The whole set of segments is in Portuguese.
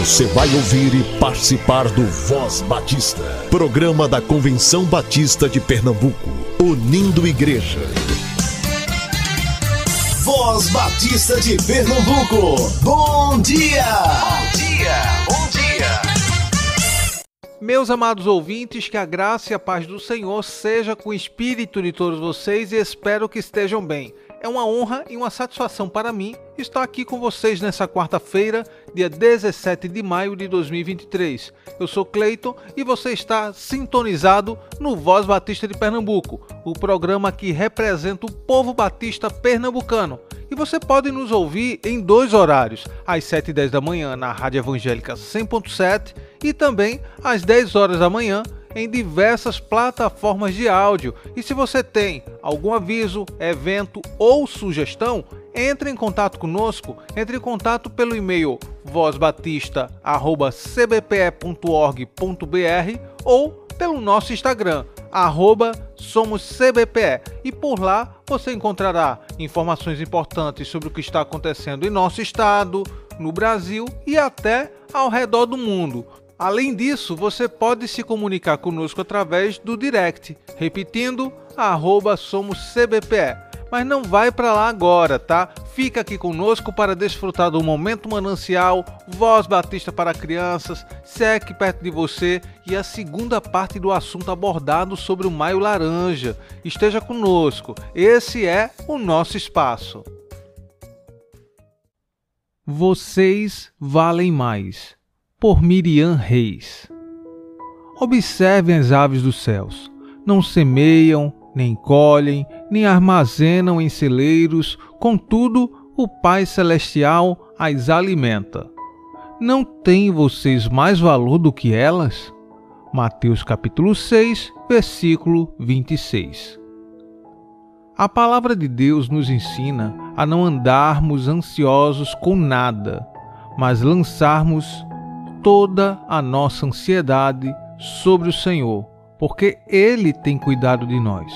Você vai ouvir e participar do Voz Batista, programa da Convenção Batista de Pernambuco, unindo igreja. Voz Batista de Pernambuco, bom dia! Bom dia, bom dia! Meus amados ouvintes, que a graça e a paz do Senhor seja com o espírito de todos vocês e espero que estejam bem. É uma honra e uma satisfação para mim estar aqui com vocês nessa quarta-feira, dia 17 de maio de 2023. Eu sou Cleiton e você está sintonizado no Voz Batista de Pernambuco, o programa que representa o povo batista pernambucano. E você pode nos ouvir em dois horários, às 7 e 10 da manhã na Rádio Evangélica 100.7 e também às 10 horas da manhã em diversas plataformas de áudio. E se você tem algum aviso, evento ou sugestão, entre em contato conosco, entre em contato pelo e-mail vozbatista@cbpe.org.br ou pelo nosso Instagram arroba e por lá você encontrará informações importantes sobre o que está acontecendo em nosso estado, no Brasil e até ao redor do mundo. Além disso, você pode se comunicar conosco através do direct, repetindo arroba somoscbpe. Mas não vai para lá agora, tá? Fica aqui conosco para desfrutar do momento manancial, voz batista para crianças, SEC perto de você e a segunda parte do assunto abordado sobre o Maio Laranja. Esteja conosco, esse é o nosso espaço. Vocês valem mais por Miriam Reis. Observem as aves dos céus. Não semeiam, nem colhem, nem armazenam em celeiros, contudo, o Pai Celestial as alimenta. Não têm vocês mais valor do que elas? Mateus capítulo 6, versículo 26. A palavra de Deus nos ensina a não andarmos ansiosos com nada, mas lançarmos toda a nossa ansiedade sobre o Senhor, porque Ele tem cuidado de nós.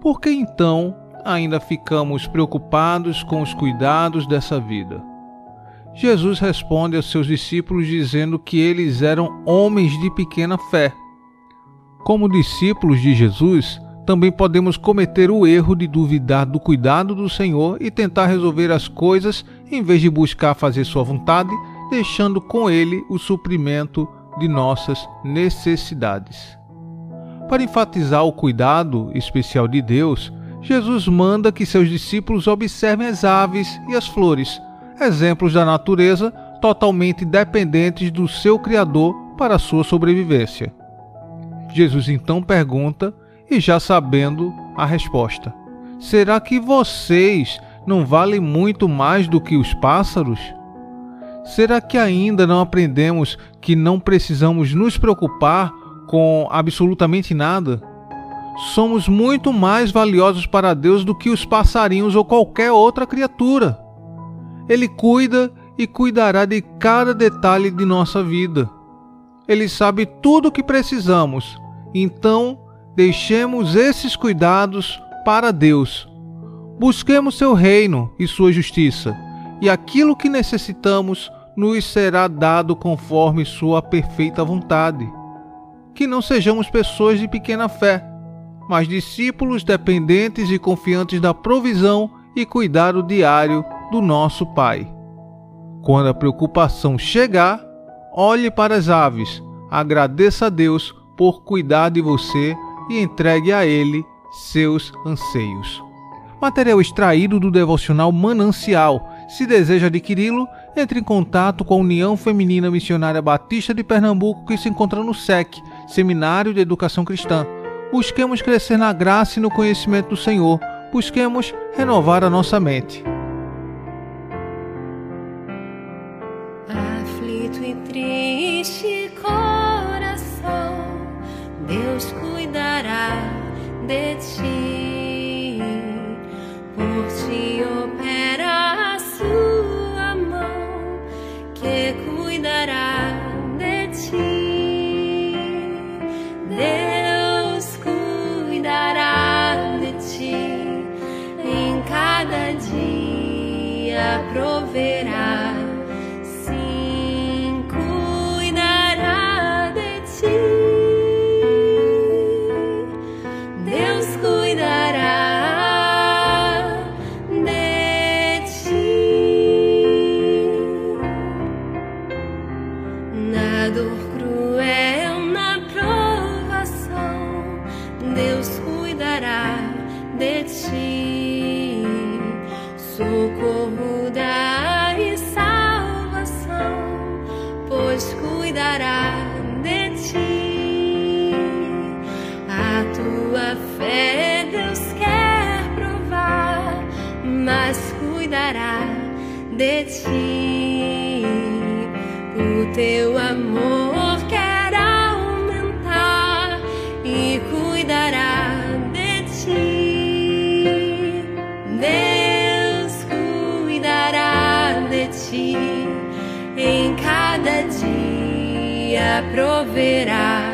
Por que então ainda ficamos preocupados com os cuidados dessa vida? Jesus responde aos seus discípulos dizendo que eles eram homens de pequena fé. Como discípulos de Jesus, também podemos cometer o erro de duvidar do cuidado do Senhor e tentar resolver as coisas em vez de buscar fazer sua vontade deixando com ele o suprimento de nossas necessidades. Para enfatizar o cuidado especial de Deus, Jesus manda que seus discípulos observem as aves e as flores, exemplos da natureza totalmente dependentes do seu Criador para sua sobrevivência. Jesus então pergunta, e já sabendo a resposta: Será que vocês não valem muito mais do que os pássaros? Será que ainda não aprendemos que não precisamos nos preocupar com absolutamente nada? Somos muito mais valiosos para Deus do que os passarinhos ou qualquer outra criatura. Ele cuida e cuidará de cada detalhe de nossa vida. Ele sabe tudo o que precisamos. Então, deixemos esses cuidados para Deus. Busquemos seu reino e sua justiça e aquilo que necessitamos nos será dado conforme Sua perfeita vontade. Que não sejamos pessoas de pequena fé, mas discípulos dependentes e confiantes da provisão e cuidado diário do nosso Pai. Quando a preocupação chegar, olhe para as aves, agradeça a Deus por cuidar de você e entregue a Ele seus anseios. Material extraído do devocional Manancial se deseja adquiri-lo, entre em contato com a União Feminina Missionária Batista de Pernambuco, que se encontra no SEC, Seminário de Educação Cristã. Busquemos crescer na graça e no conhecimento do Senhor. Busquemos renovar a nossa mente. Aflito e triste coração, Deus cuidará de ti, por ti opera que mas cuidará de ti. O teu amor quer aumentar e cuidará de ti. Deus cuidará de ti em cada dia proverá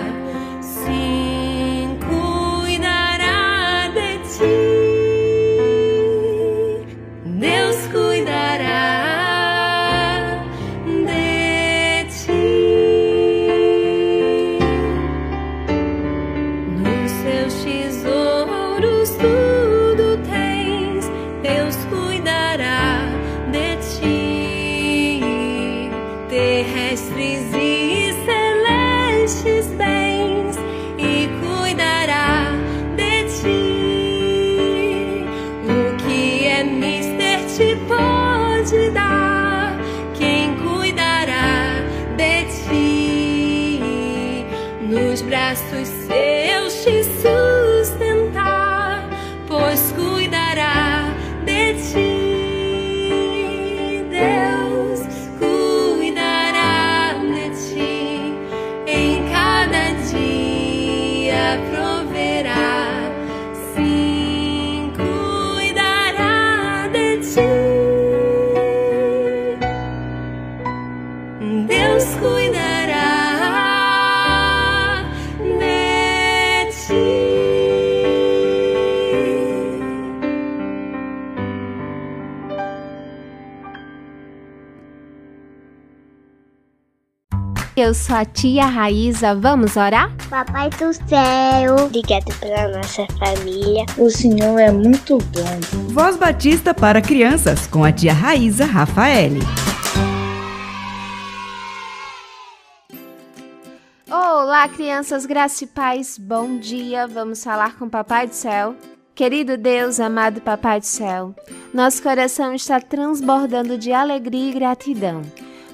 Eu sou a tia Raíza, vamos orar? Papai do céu, obrigado pela nossa família. O Senhor é muito bom. Voz Batista para crianças com a tia Raíza Rafaele. Olá, crianças, graça e paz, bom dia. Vamos falar com o Papai do Céu. Querido Deus, amado Papai do Céu, nosso coração está transbordando de alegria e gratidão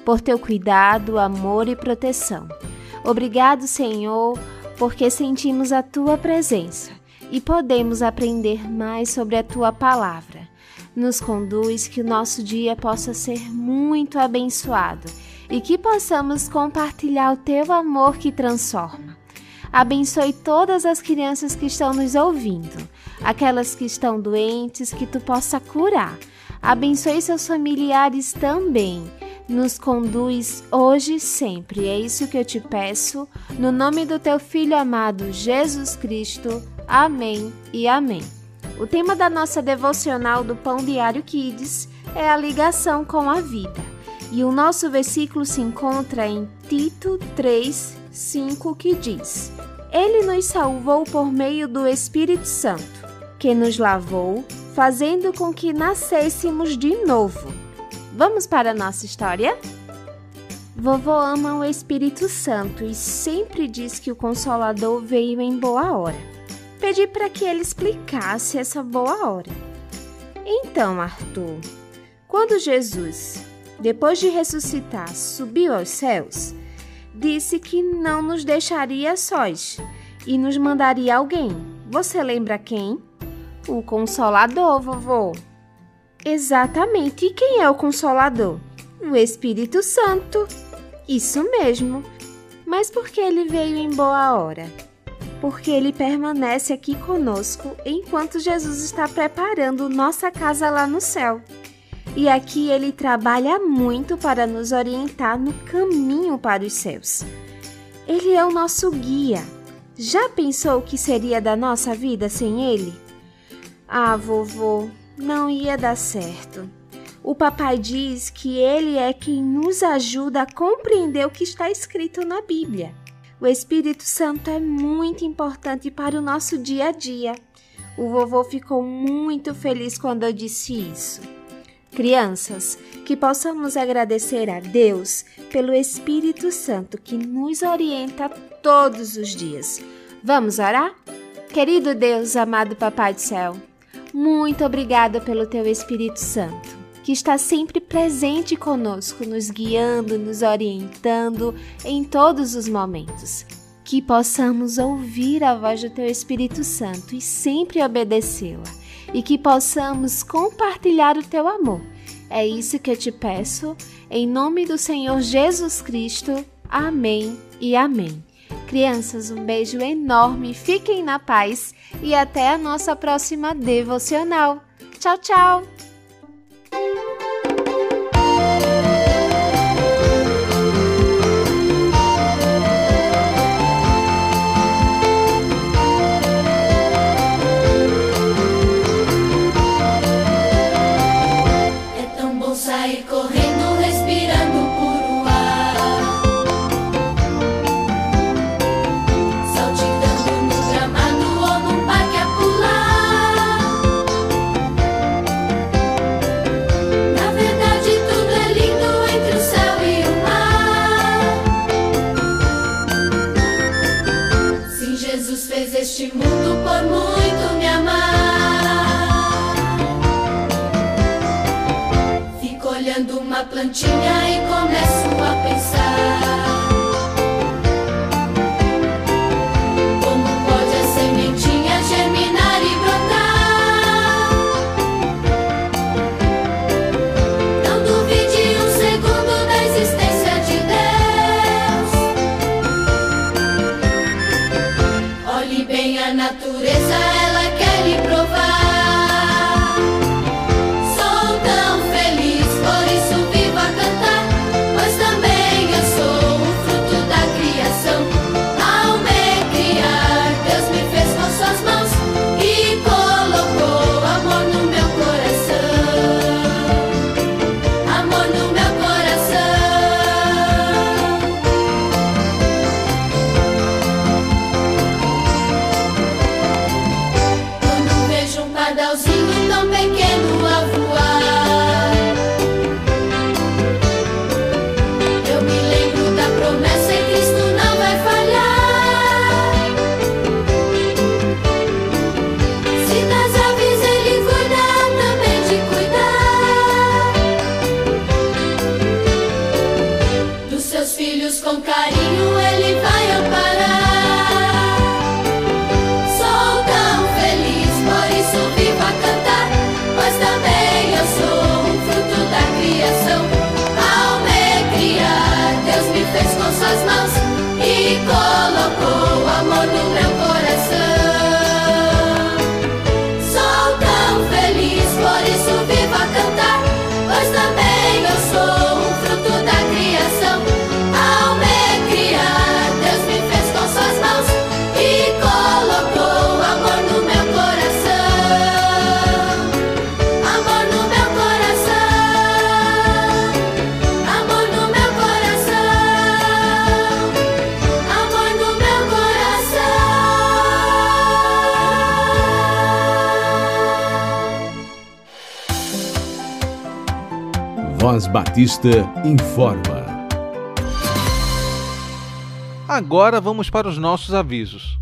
por teu cuidado, amor e proteção. Obrigado, Senhor, porque sentimos a tua presença e podemos aprender mais sobre a tua palavra. Nos conduz que o nosso dia possa ser muito abençoado e que possamos compartilhar o teu amor que transforma. Abençoe todas as crianças que estão nos ouvindo, aquelas que estão doentes, que tu possa curar. Abençoe seus familiares também. Nos conduz hoje e sempre. É isso que eu te peço, no nome do teu filho amado Jesus Cristo. Amém e amém. O tema da nossa devocional do Pão Diário Kids é a ligação com a vida. E o nosso versículo se encontra em Tito 3, 5, que diz: Ele nos salvou por meio do Espírito Santo, que nos lavou, fazendo com que nascêssemos de novo. Vamos para a nossa história? Vovô ama o Espírito Santo e sempre diz que o Consolador veio em boa hora. Pedi para que ele explicasse essa boa hora. Então, Arthur, quando Jesus, depois de ressuscitar, subiu aos céus, disse que não nos deixaria sós e nos mandaria alguém. Você lembra quem? O Consolador, vovô. Exatamente. E quem é o Consolador? O Espírito Santo. Isso mesmo. Mas por que ele veio em boa hora? Porque ele permanece aqui conosco enquanto Jesus está preparando nossa casa lá no céu. E aqui ele trabalha muito para nos orientar no caminho para os céus. Ele é o nosso guia. Já pensou o que seria da nossa vida sem ele? Ah, vovô, não ia dar certo. O papai diz que ele é quem nos ajuda a compreender o que está escrito na Bíblia. O Espírito Santo é muito importante para o nosso dia a dia. O vovô ficou muito feliz quando eu disse isso. Crianças, que possamos agradecer a Deus pelo Espírito Santo que nos orienta todos os dias. Vamos orar? Querido Deus, amado Papai do Céu, muito obrigada pelo teu Espírito Santo, que está sempre presente conosco, nos guiando, nos orientando em todos os momentos. Que possamos ouvir a voz do teu Espírito Santo e sempre obedecê-la, e que possamos compartilhar o teu amor. É isso que eu te peço, em nome do Senhor Jesus Cristo. Amém e amém. Crianças, um beijo enorme, fiquem na paz e até a nossa próxima devocional. Tchau, tchau! plantilla fez com suas mãos Batista informa. Agora vamos para os nossos avisos.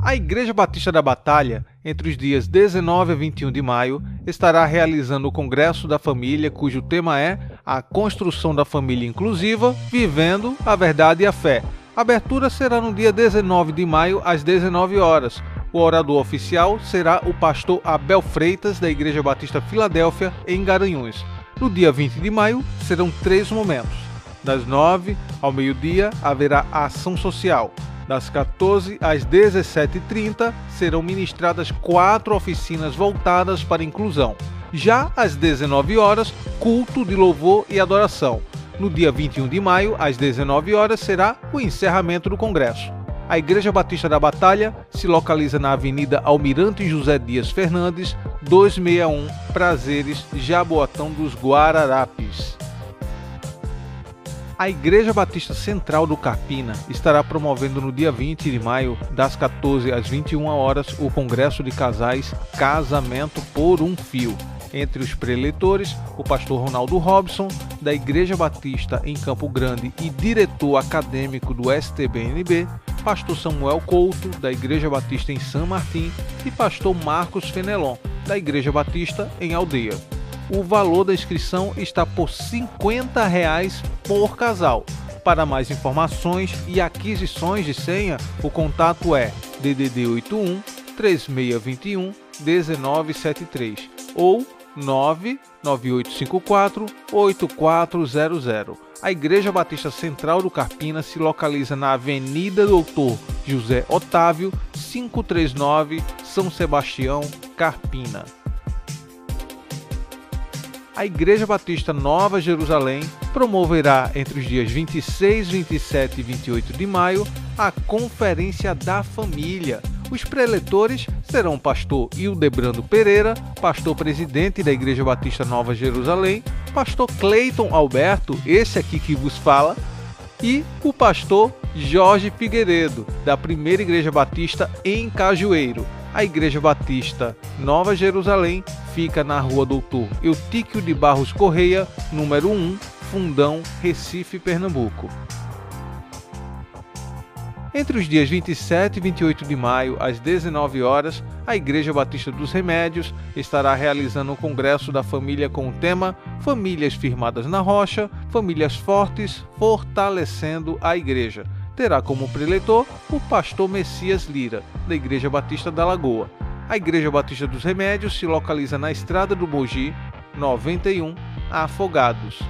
A Igreja Batista da Batalha, entre os dias 19 a 21 de maio, estará realizando o Congresso da Família, cujo tema é A Construção da Família Inclusiva, Vivendo a Verdade e a Fé. A abertura será no dia 19 de maio, às 19 horas. O orador oficial será o pastor Abel Freitas, da Igreja Batista Filadélfia, em Garanhuns. No dia 20 de maio, serão três momentos. Das 9 ao meio-dia haverá ação social. Das 14 às 17h30 serão ministradas quatro oficinas voltadas para inclusão. Já às 19 horas, culto de louvor e adoração. No dia 21 de maio, às 19 horas, será o encerramento do congresso. A Igreja Batista da Batalha se localiza na Avenida Almirante José Dias Fernandes, 261, Prazeres, Jaboatão dos Guararapes. A Igreja Batista Central do Carpina estará promovendo no dia 20 de maio, das 14 às 21 horas, o Congresso de Casais Casamento por um Fio. Entre os preletores, o pastor Ronaldo Robson, da Igreja Batista em Campo Grande e diretor acadêmico do STBNB, pastor Samuel Couto, da Igreja Batista em São Martim, e pastor Marcos Fenelon, da Igreja Batista em Aldeia. O valor da inscrição está por 50 reais por casal. Para mais informações e aquisições de senha, o contato é DDD 81 3621 1973 ou 9 9854 8400. A Igreja Batista Central do Carpina se localiza na Avenida Doutor José Otávio, 539, São Sebastião, Carpina. A Igreja Batista Nova Jerusalém promoverá entre os dias 26, 27 e 28 de maio a Conferência da Família. Os preletores serão o pastor Hildebrando Pereira, pastor presidente da Igreja Batista Nova Jerusalém, pastor Cleiton Alberto, esse aqui que vos fala, e o pastor Jorge Figueiredo, da Primeira Igreja Batista em Cajueiro. A Igreja Batista Nova Jerusalém fica na rua Doutor Eutíquio de Barros Correia, número 1, Fundão, Recife, Pernambuco. Entre os dias 27 e 28 de maio, às 19 horas, a Igreja Batista dos Remédios estará realizando o Congresso da Família com o tema Famílias Firmadas na Rocha, Famílias Fortes, Fortalecendo a Igreja. Terá como preletor o pastor Messias Lira, da Igreja Batista da Lagoa. A Igreja Batista dos Remédios se localiza na Estrada do Mogi, 91, Afogados.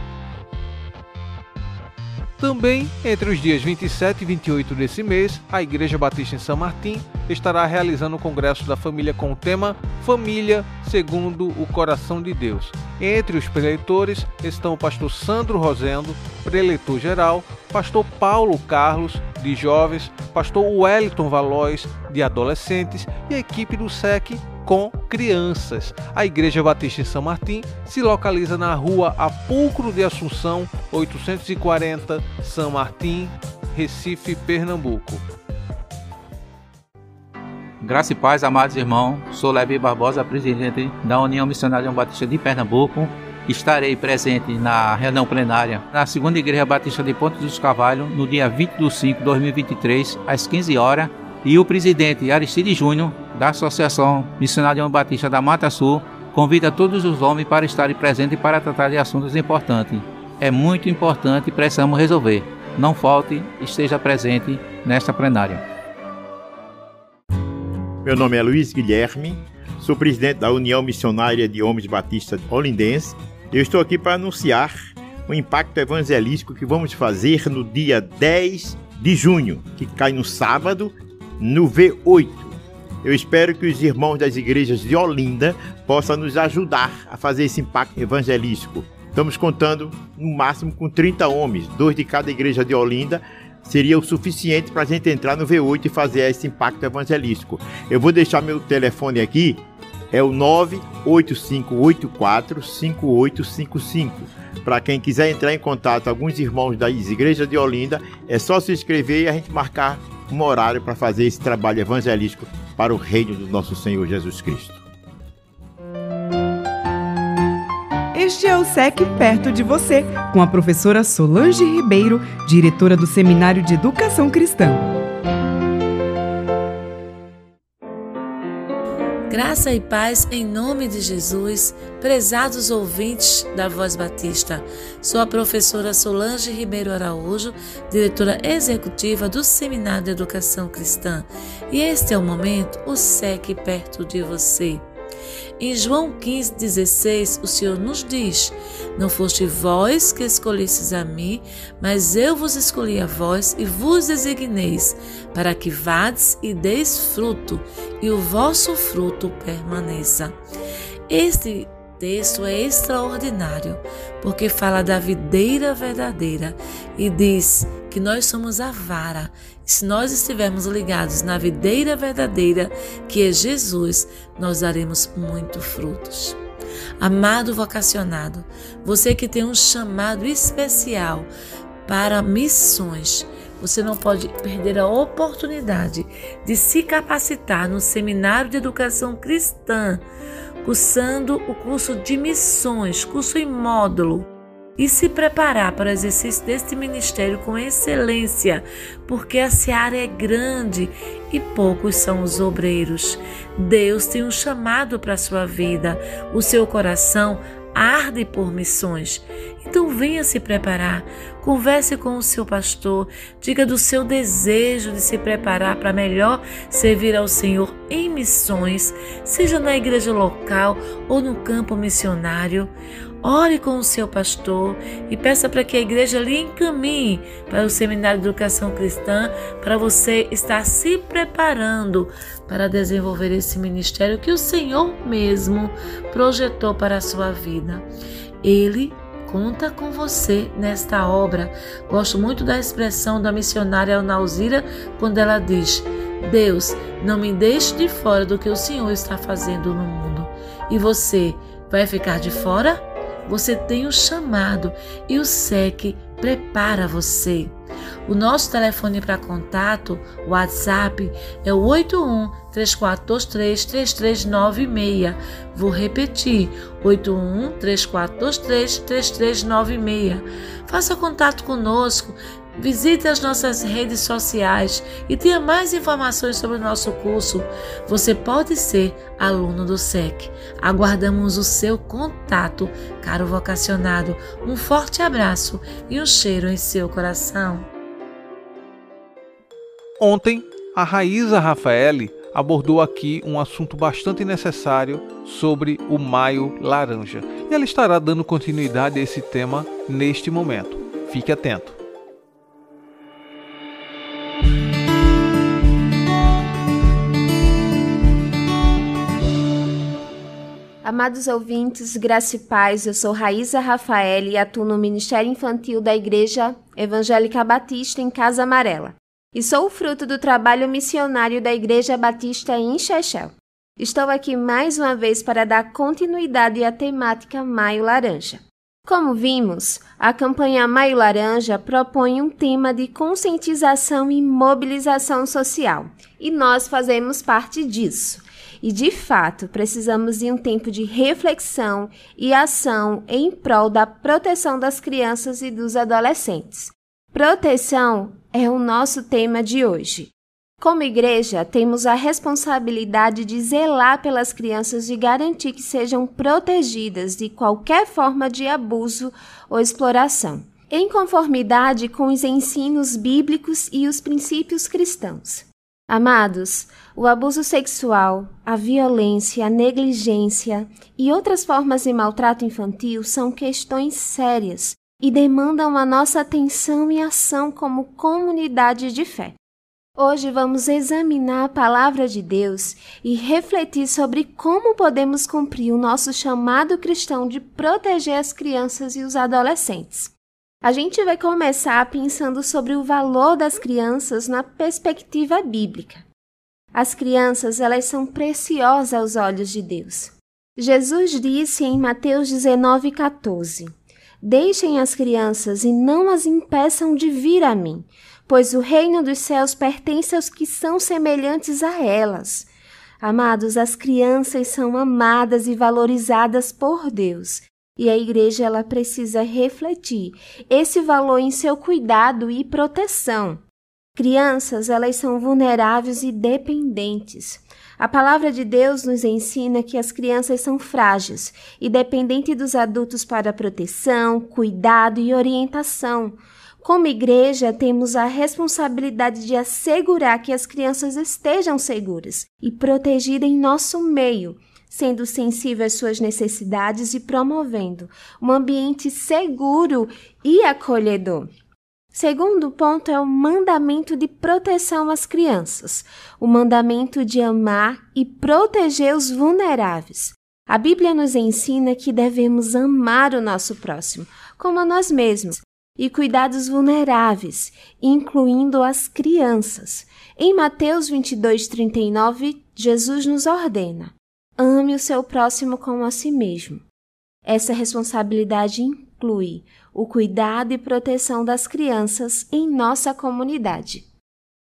Também, entre os dias 27 e 28 desse mês, a Igreja Batista em São Martim estará realizando o Congresso da Família com o tema Família segundo o Coração de Deus. Entre os preletores estão o pastor Sandro Rosendo, preletor geral, pastor Paulo Carlos, de jovens, pastor Wellington Valois, de adolescentes, e a equipe do SEC com crianças. A Igreja Batista em São Martim se localiza na rua Apulcro de Assunção, 840, São Martim, Recife, Pernambuco. Graça e paz, amados irmãos. Sou Levi Barbosa, presidente da União Missionária Batista de Pernambuco. Estarei presente na reunião plenária na segunda Igreja Batista de Ponte dos Cavalhos no dia 20 de 5 de 2023, às 15 horas. E o presidente Aristide Júnior, da Associação Missionária Batista da Mata Sul, convida todos os homens para estarem presentes para tratar de assuntos importantes. É muito importante e precisamos resolver. Não falte, esteja presente nesta plenária. Meu nome é Luiz Guilherme, sou presidente da União Missionária de Homens Batistas Olindense. Eu estou aqui para anunciar o impacto evangelístico que vamos fazer no dia 10 de junho, que cai no sábado, no V8. Eu espero que os irmãos das igrejas de Olinda possam nos ajudar a fazer esse impacto evangelístico. Estamos contando no máximo com 30 homens, dois de cada igreja de Olinda, seria o suficiente para a gente entrar no V8 e fazer esse impacto evangelístico. Eu vou deixar meu telefone aqui, é o 98584 5855. Para quem quiser entrar em contato, alguns irmãos das igrejas de Olinda, é só se inscrever e a gente marcar um horário para fazer esse trabalho evangelístico para o reino do nosso Senhor Jesus Cristo. Este é o SEC perto de você, com a professora Solange Ribeiro, diretora do Seminário de Educação Cristã. Graça e paz em nome de Jesus, prezados ouvintes da Voz Batista. Sou a professora Solange Ribeiro Araújo, diretora executiva do Seminário de Educação Cristã. E este é o momento, o SEC perto de você. Em João 15,16, o Senhor nos diz: Não foste vós que escolhestes a mim, mas eu vos escolhi a vós e vos designeis, para que vades e deis fruto, e o vosso fruto permaneça. Este texto é extraordinário, porque fala da videira verdadeira e diz que nós somos a vara. Se nós estivermos ligados na videira verdadeira, que é Jesus, nós daremos muito frutos. Amado vocacionado, você que tem um chamado especial para missões, você não pode perder a oportunidade de se capacitar no Seminário de Educação Cristã cursando o curso de missões, curso em módulo, e se preparar para o exercício deste ministério com excelência, porque a seara é grande e poucos são os obreiros. Deus tem um chamado para a sua vida, o seu coração arde por missões. Então venha se preparar, converse com o seu pastor, diga do seu desejo de se preparar para melhor servir ao Senhor em missões, seja na igreja local ou no campo missionário. Ore com o seu pastor e peça para que a igreja lhe encaminhe para o Seminário de Educação Cristã para você estar se preparando para desenvolver esse ministério que o Senhor mesmo projetou para a sua vida. Ele conta com você nesta obra. Gosto muito da expressão da missionária Nauzira quando ela diz: Deus, não me deixe de fora do que o Senhor está fazendo no mundo. E você vai ficar de fora? Você tem o chamado e o SEC prepara você. O nosso telefone para contato, WhatsApp, é o 81 3423 3396. Vou repetir: 81 3423 3396. Faça contato conosco, Visite as nossas redes sociais e tenha mais informações sobre o nosso curso. Você pode ser aluno do SEC. Aguardamos o seu contato, caro vocacionado. Um forte abraço e um cheiro em seu coração. Ontem, a Raíza Rafaeli abordou aqui um assunto bastante necessário sobre o Maio Laranja. E ela estará dando continuidade a esse tema neste momento. Fique atento. Amados ouvintes, graça e paz, eu sou Raíza Rafael e atuo no Ministério Infantil da Igreja Evangélica Batista em Casa Amarela. E sou o fruto do trabalho missionário da Igreja Batista em Chechel. Estou aqui mais uma vez para dar continuidade à temática Maio Laranja. Como vimos, a campanha Maio Laranja propõe um tema de conscientização e mobilização social, e nós fazemos parte disso. E de fato, precisamos de um tempo de reflexão e ação em prol da proteção das crianças e dos adolescentes. Proteção é o nosso tema de hoje. Como igreja, temos a responsabilidade de zelar pelas crianças e garantir que sejam protegidas de qualquer forma de abuso ou exploração, em conformidade com os ensinos bíblicos e os princípios cristãos. Amados, o abuso sexual, a violência, a negligência e outras formas de maltrato infantil são questões sérias e demandam a nossa atenção e ação como comunidade de fé. Hoje vamos examinar a palavra de Deus e refletir sobre como podemos cumprir o nosso chamado cristão de proteger as crianças e os adolescentes. A gente vai começar pensando sobre o valor das crianças na perspectiva bíblica. As crianças, elas são preciosas aos olhos de Deus. Jesus disse em Mateus 19:14: Deixem as crianças e não as impeçam de vir a mim, pois o reino dos céus pertence aos que são semelhantes a elas. Amados, as crianças são amadas e valorizadas por Deus e a igreja ela precisa refletir esse valor em seu cuidado e proteção. Crianças, elas são vulneráveis e dependentes. A palavra de Deus nos ensina que as crianças são frágeis e dependentes dos adultos para proteção, cuidado e orientação. Como igreja, temos a responsabilidade de assegurar que as crianças estejam seguras e protegidas em nosso meio sendo sensível às suas necessidades e promovendo um ambiente seguro e acolhedor. Segundo ponto é o mandamento de proteção às crianças, o mandamento de amar e proteger os vulneráveis. A Bíblia nos ensina que devemos amar o nosso próximo, como a nós mesmos, e cuidar dos vulneráveis, incluindo as crianças. Em Mateus 22, 39, Jesus nos ordena: ame o seu próximo como a si mesmo. Essa responsabilidade inclui o cuidado e proteção das crianças em nossa comunidade.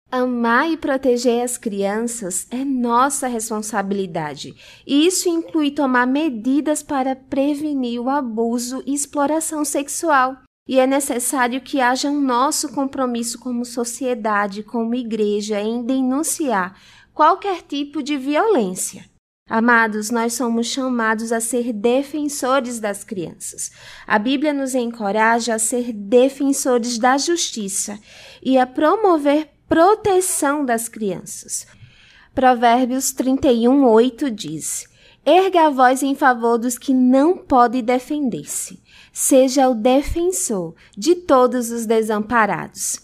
Amar e proteger as crianças é nossa responsabilidade, e isso inclui tomar medidas para prevenir o abuso e exploração sexual. E é necessário que haja um nosso compromisso como sociedade, como igreja, em denunciar qualquer tipo de violência. Amados, nós somos chamados a ser defensores das crianças. A Bíblia nos encoraja a ser defensores da justiça e a promover proteção das crianças. Provérbios 31, 8 diz: Erga a voz em favor dos que não podem defender-se. Seja o defensor de todos os desamparados.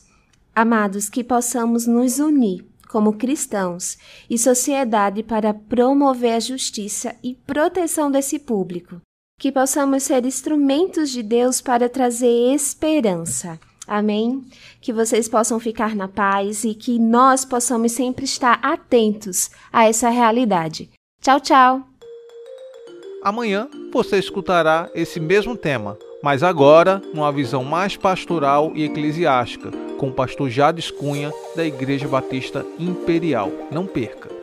Amados, que possamos nos unir como cristãos e sociedade para promover a justiça e proteção desse público. Que possamos ser instrumentos de Deus para trazer esperança. Amém? Que vocês possam ficar na paz e que nós possamos sempre estar atentos a essa realidade. Tchau, tchau! Amanhã você escutará esse mesmo tema, mas agora numa visão mais pastoral e eclesiástica, com o pastor Jades Cunha, da Igreja Batista Imperial. Não perca!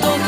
todo.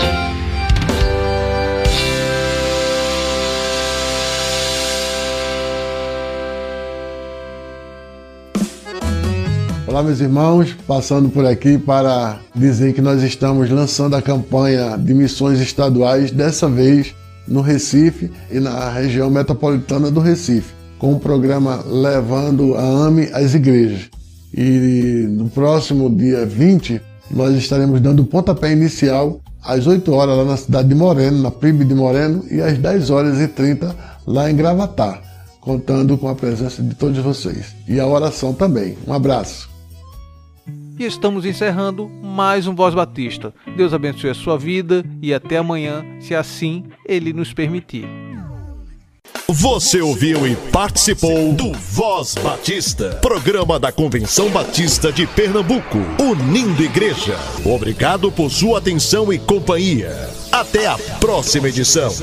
Olá, meus irmãos, passando por aqui para dizer que nós estamos lançando a campanha de missões estaduais, dessa vez no Recife e na região metropolitana do Recife, com o programa Levando a AME às Igrejas. E no próximo dia 20, nós estaremos dando o pontapé inicial às 8 horas lá na cidade de Moreno, na PIB de Moreno, e às 10 horas e 30 lá em Gravatar, contando com a presença de todos vocês. E a oração também. Um abraço. E estamos encerrando mais um Voz Batista. Deus abençoe a sua vida e até amanhã, se assim Ele nos permitir. Você ouviu e participou do Voz Batista, programa da Convenção Batista de Pernambuco, unindo igreja. Obrigado por sua atenção e companhia. Até a próxima edição.